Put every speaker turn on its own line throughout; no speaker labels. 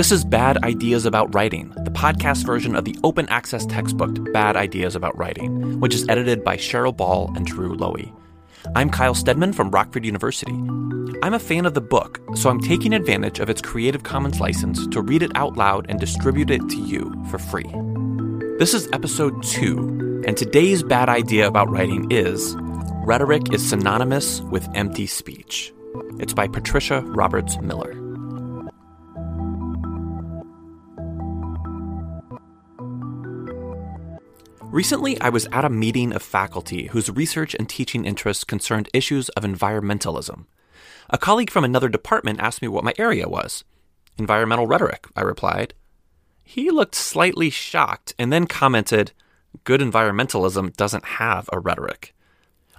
This is Bad Ideas About Writing, the podcast version of the open access textbook Bad Ideas About Writing, which is edited by Cheryl Ball and Drew Loewe. I'm Kyle Stedman from Rockford University. I'm a fan of the book, so I'm taking advantage of its Creative Commons license to read it out loud and distribute it to you for free. This is episode two, and today's bad idea about writing is Rhetoric is synonymous with empty speech. It's by Patricia Roberts Miller. Recently, I was at a meeting of faculty whose research and teaching interests concerned issues of environmentalism. A colleague from another department asked me what my area was. Environmental rhetoric, I replied. He looked slightly shocked and then commented, Good environmentalism doesn't have a rhetoric.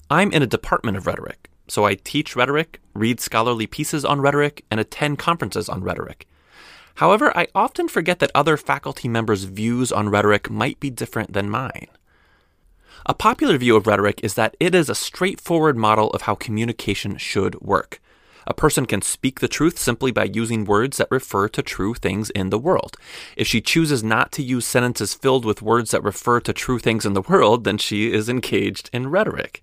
I'm in a department of rhetoric, so I teach rhetoric, read scholarly pieces on rhetoric, and attend conferences on rhetoric. However, I often forget that other faculty members' views on rhetoric might be different than mine. A popular view of rhetoric is that it is a straightforward model of how communication should work. A person can speak the truth simply by using words that refer to true things in the world. If she chooses not to use sentences filled with words that refer to true things in the world, then she is engaged in rhetoric.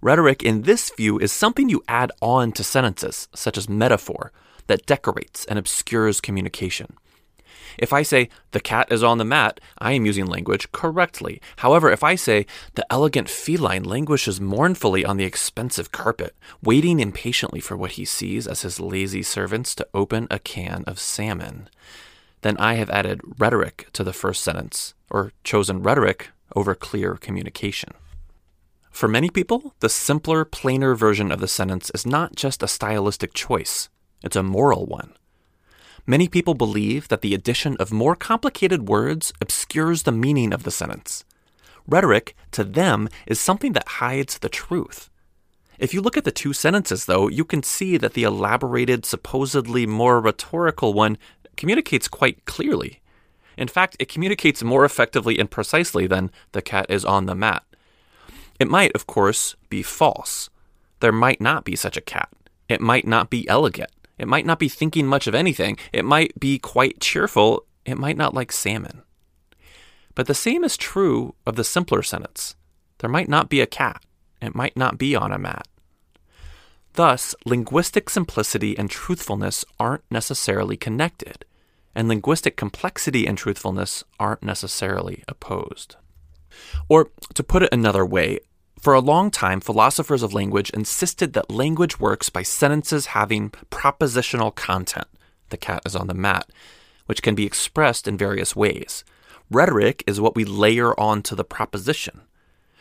Rhetoric in this view is something you add on to sentences, such as metaphor, that decorates and obscures communication. If I say, the cat is on the mat, I am using language correctly. However, if I say, the elegant feline languishes mournfully on the expensive carpet, waiting impatiently for what he sees as his lazy servants to open a can of salmon, then I have added rhetoric to the first sentence, or chosen rhetoric over clear communication. For many people, the simpler, plainer version of the sentence is not just a stylistic choice. It's a moral one. Many people believe that the addition of more complicated words obscures the meaning of the sentence. Rhetoric, to them, is something that hides the truth. If you look at the two sentences, though, you can see that the elaborated, supposedly more rhetorical one communicates quite clearly. In fact, it communicates more effectively and precisely than the cat is on the mat. It might, of course, be false. There might not be such a cat. It might not be elegant. It might not be thinking much of anything. It might be quite cheerful. It might not like salmon. But the same is true of the simpler sentence. There might not be a cat. It might not be on a mat. Thus, linguistic simplicity and truthfulness aren't necessarily connected, and linguistic complexity and truthfulness aren't necessarily opposed. Or, to put it another way, for a long time, philosophers of language insisted that language works by sentences having propositional content. The cat is on the mat, which can be expressed in various ways. Rhetoric is what we layer onto the proposition.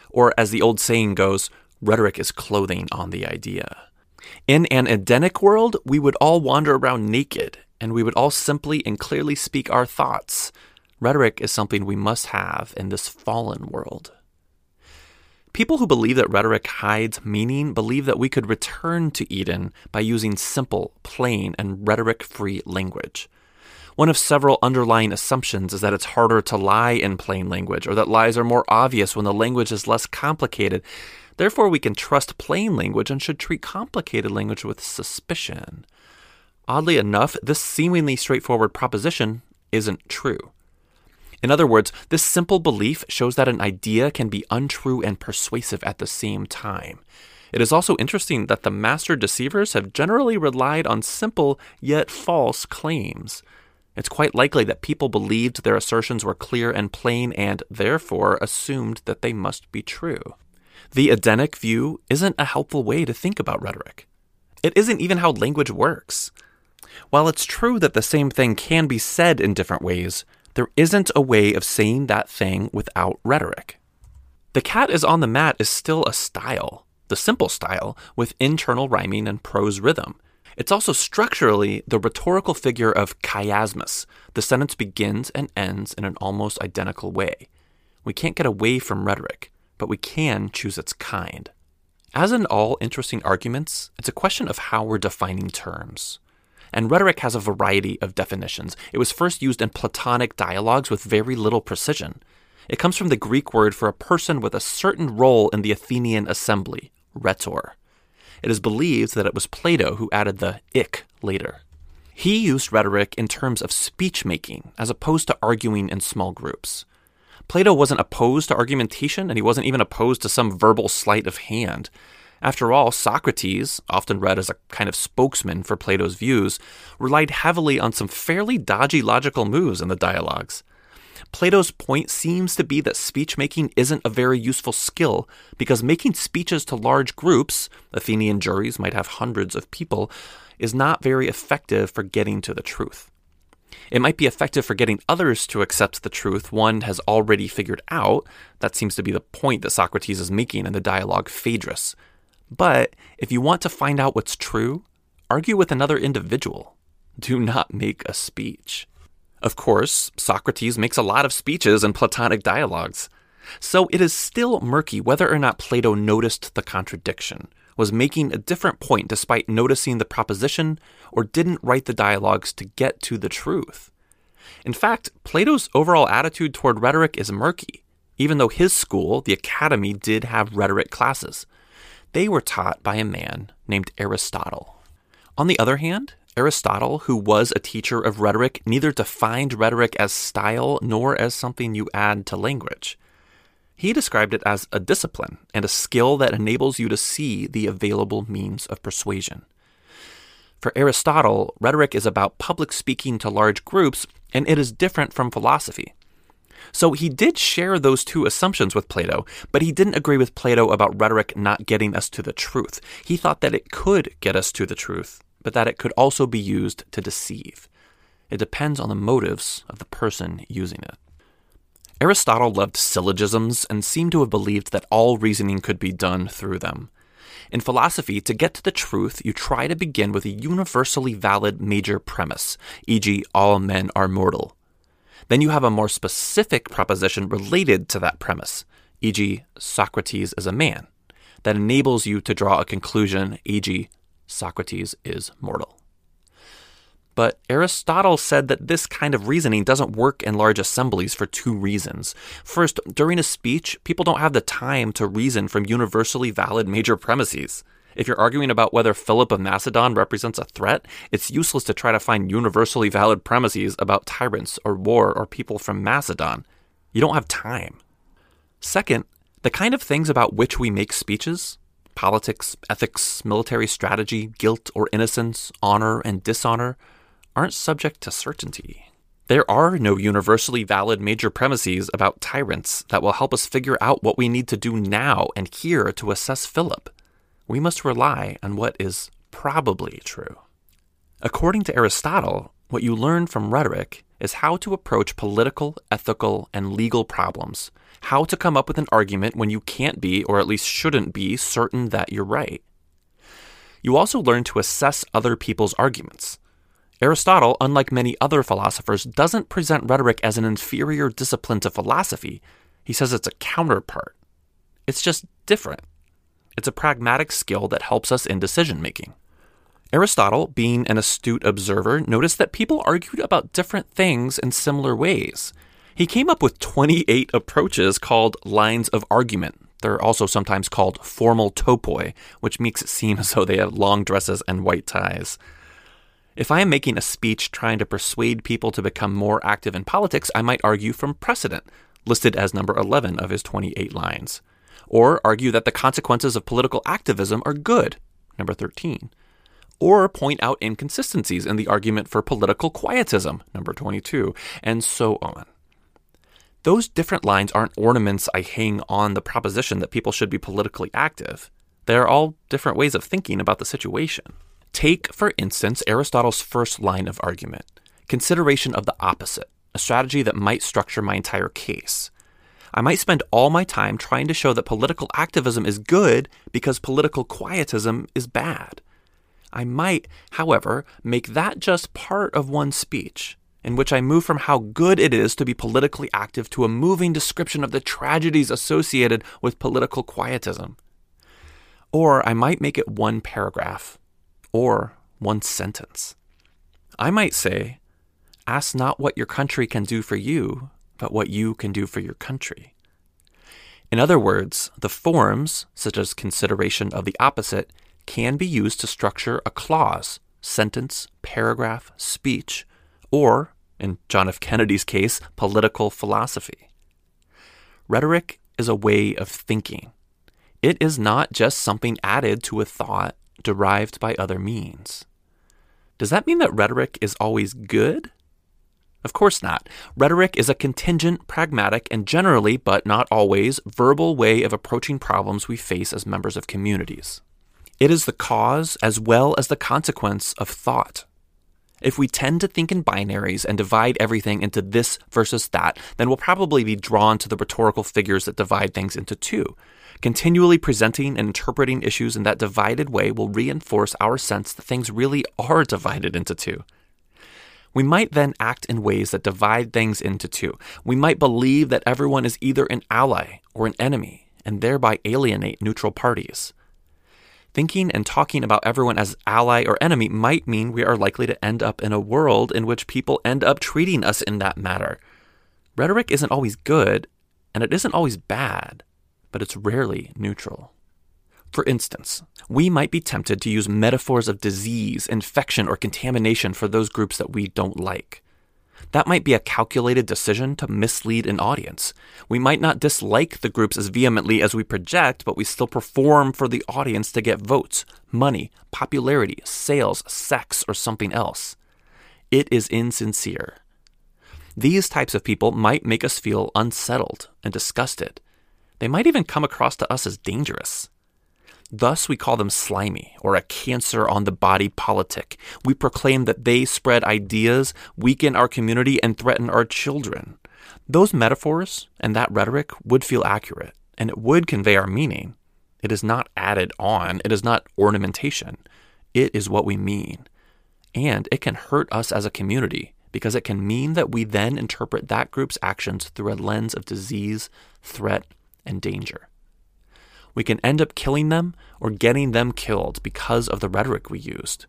Or, as the old saying goes, rhetoric is clothing on the idea. In an Edenic world, we would all wander around naked, and we would all simply and clearly speak our thoughts. Rhetoric is something we must have in this fallen world. People who believe that rhetoric hides meaning believe that we could return to Eden by using simple, plain, and rhetoric free language. One of several underlying assumptions is that it's harder to lie in plain language, or that lies are more obvious when the language is less complicated. Therefore, we can trust plain language and should treat complicated language with suspicion. Oddly enough, this seemingly straightforward proposition isn't true. In other words, this simple belief shows that an idea can be untrue and persuasive at the same time. It is also interesting that the master deceivers have generally relied on simple yet false claims. It's quite likely that people believed their assertions were clear and plain and therefore assumed that they must be true. The Edenic view isn't a helpful way to think about rhetoric. It isn't even how language works. While it's true that the same thing can be said in different ways, there isn't a way of saying that thing without rhetoric. The cat is on the mat is still a style, the simple style, with internal rhyming and prose rhythm. It's also structurally the rhetorical figure of chiasmus. The sentence begins and ends in an almost identical way. We can't get away from rhetoric, but we can choose its kind. As in all interesting arguments, it's a question of how we're defining terms and rhetoric has a variety of definitions. It was first used in Platonic dialogues with very little precision. It comes from the Greek word for a person with a certain role in the Athenian assembly, rhetor. It is believed that it was Plato who added the ik later. He used rhetoric in terms of speech making as opposed to arguing in small groups. Plato wasn't opposed to argumentation, and he wasn't even opposed to some verbal sleight of hand. After all, Socrates, often read as a kind of spokesman for Plato's views, relied heavily on some fairly dodgy logical moves in the dialogues. Plato's point seems to be that speech making isn't a very useful skill because making speeches to large groups, Athenian juries might have hundreds of people, is not very effective for getting to the truth. It might be effective for getting others to accept the truth one has already figured out. That seems to be the point that Socrates is making in the dialogue Phaedrus. But if you want to find out what's true, argue with another individual. Do not make a speech. Of course, Socrates makes a lot of speeches in Platonic dialogues. So it is still murky whether or not Plato noticed the contradiction, was making a different point despite noticing the proposition, or didn't write the dialogues to get to the truth. In fact, Plato's overall attitude toward rhetoric is murky, even though his school, the Academy, did have rhetoric classes. They were taught by a man named Aristotle. On the other hand, Aristotle, who was a teacher of rhetoric, neither defined rhetoric as style nor as something you add to language. He described it as a discipline and a skill that enables you to see the available means of persuasion. For Aristotle, rhetoric is about public speaking to large groups, and it is different from philosophy. So he did share those two assumptions with Plato, but he didn't agree with Plato about rhetoric not getting us to the truth. He thought that it could get us to the truth, but that it could also be used to deceive. It depends on the motives of the person using it. Aristotle loved syllogisms and seemed to have believed that all reasoning could be done through them. In philosophy, to get to the truth, you try to begin with a universally valid major premise, e.g., all men are mortal. Then you have a more specific proposition related to that premise, e.g., Socrates is a man, that enables you to draw a conclusion, e.g., Socrates is mortal. But Aristotle said that this kind of reasoning doesn't work in large assemblies for two reasons. First, during a speech, people don't have the time to reason from universally valid major premises. If you're arguing about whether Philip of Macedon represents a threat, it's useless to try to find universally valid premises about tyrants or war or people from Macedon. You don't have time. Second, the kind of things about which we make speeches politics, ethics, military strategy, guilt or innocence, honor and dishonor aren't subject to certainty. There are no universally valid major premises about tyrants that will help us figure out what we need to do now and here to assess Philip. We must rely on what is probably true. According to Aristotle, what you learn from rhetoric is how to approach political, ethical, and legal problems, how to come up with an argument when you can't be, or at least shouldn't be, certain that you're right. You also learn to assess other people's arguments, Aristotle, unlike many other philosophers, doesn't present rhetoric as an inferior discipline to philosophy. He says it's a counterpart. It's just different. It's a pragmatic skill that helps us in decision making. Aristotle, being an astute observer, noticed that people argued about different things in similar ways. He came up with 28 approaches called lines of argument. They're also sometimes called formal topoi, which makes it seem as though they have long dresses and white ties. If I am making a speech trying to persuade people to become more active in politics, I might argue from precedent, listed as number 11 of his 28 lines. Or argue that the consequences of political activism are good, number 13. Or point out inconsistencies in the argument for political quietism, number 22, and so on. Those different lines aren't ornaments I hang on the proposition that people should be politically active. They are all different ways of thinking about the situation. Take, for instance, Aristotle's first line of argument consideration of the opposite, a strategy that might structure my entire case. I might spend all my time trying to show that political activism is good because political quietism is bad. I might, however, make that just part of one speech, in which I move from how good it is to be politically active to a moving description of the tragedies associated with political quietism. Or I might make it one paragraph, or one sentence. I might say, Ask not what your country can do for you, but what you can do for your country. In other words, the forms, such as consideration of the opposite, can be used to structure a clause, sentence, paragraph, speech, or, in John F. Kennedy's case, political philosophy. Rhetoric is a way of thinking. It is not just something added to a thought derived by other means. Does that mean that rhetoric is always good? Of course not. Rhetoric is a contingent, pragmatic, and generally, but not always, verbal way of approaching problems we face as members of communities. It is the cause as well as the consequence of thought. If we tend to think in binaries and divide everything into this versus that, then we'll probably be drawn to the rhetorical figures that divide things into two. Continually presenting and interpreting issues in that divided way will reinforce our sense that things really are divided into two. We might then act in ways that divide things into two. We might believe that everyone is either an ally or an enemy, and thereby alienate neutral parties. Thinking and talking about everyone as ally or enemy might mean we are likely to end up in a world in which people end up treating us in that manner. Rhetoric isn't always good, and it isn't always bad, but it's rarely neutral. For instance, we might be tempted to use metaphors of disease, infection, or contamination for those groups that we don't like. That might be a calculated decision to mislead an audience. We might not dislike the groups as vehemently as we project, but we still perform for the audience to get votes, money, popularity, sales, sex, or something else. It is insincere. These types of people might make us feel unsettled and disgusted. They might even come across to us as dangerous. Thus, we call them slimy or a cancer on the body politic. We proclaim that they spread ideas, weaken our community, and threaten our children. Those metaphors and that rhetoric would feel accurate, and it would convey our meaning. It is not added on, it is not ornamentation. It is what we mean. And it can hurt us as a community because it can mean that we then interpret that group's actions through a lens of disease, threat, and danger we can end up killing them or getting them killed because of the rhetoric we used.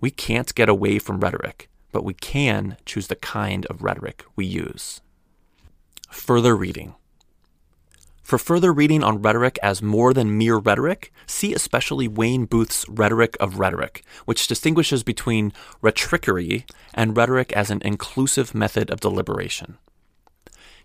We can't get away from rhetoric, but we can choose the kind of rhetoric we use. Further reading. For further reading on rhetoric as more than mere rhetoric, see especially Wayne Booth's Rhetoric of Rhetoric, which distinguishes between rhetrickery and rhetoric as an inclusive method of deliberation.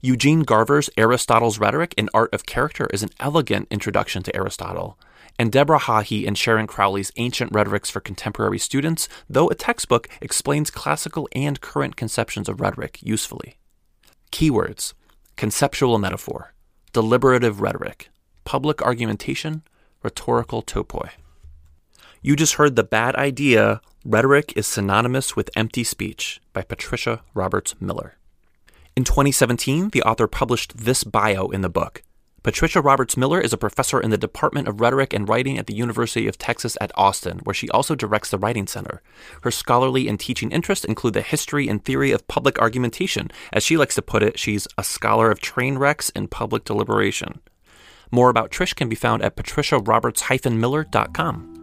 Eugene Garver's Aristotle's Rhetoric and Art of Character is an elegant introduction to Aristotle. And Deborah Hawhee and Sharon Crowley's Ancient Rhetorics for Contemporary Students, though a textbook, explains classical and current conceptions of rhetoric usefully. Keywords conceptual metaphor, deliberative rhetoric, public argumentation, rhetorical topoi. You just heard The Bad Idea Rhetoric is Synonymous with Empty Speech by Patricia Roberts Miller. In 2017, the author published this bio in the book. Patricia Roberts Miller is a professor in the Department of Rhetoric and Writing at the University of Texas at Austin, where she also directs the Writing Center. Her scholarly and teaching interests include the history and theory of public argumentation. As she likes to put it, she's a scholar of train wrecks and public deliberation. More about Trish can be found at patriciaroberts-miller.com.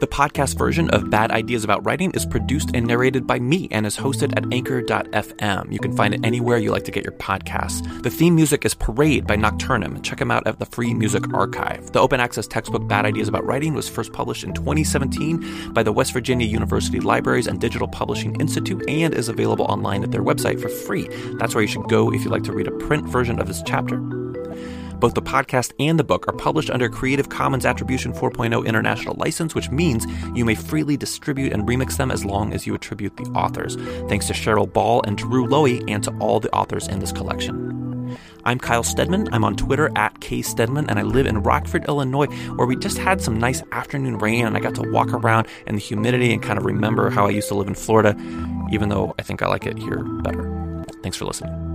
The podcast version of Bad Ideas About Writing is produced and narrated by me and is hosted at anchor.fm. You can find it anywhere you like to get your podcasts. The theme music is Parade by Nocturnum. Check them out at the Free Music Archive. The open access textbook Bad Ideas About Writing was first published in 2017 by the West Virginia University Libraries and Digital Publishing Institute and is available online at their website for free. That's where you should go if you'd like to read a print version of this chapter. Both the podcast and the book are published under Creative Commons Attribution 4.0 International License, which means you may freely distribute and remix them as long as you attribute the authors. Thanks to Cheryl Ball and Drew Loewe and to all the authors in this collection. I'm Kyle Stedman. I'm on Twitter at kstedman, and I live in Rockford, Illinois, where we just had some nice afternoon rain, and I got to walk around in the humidity and kind of remember how I used to live in Florida, even though I think I like it here better. Thanks for listening.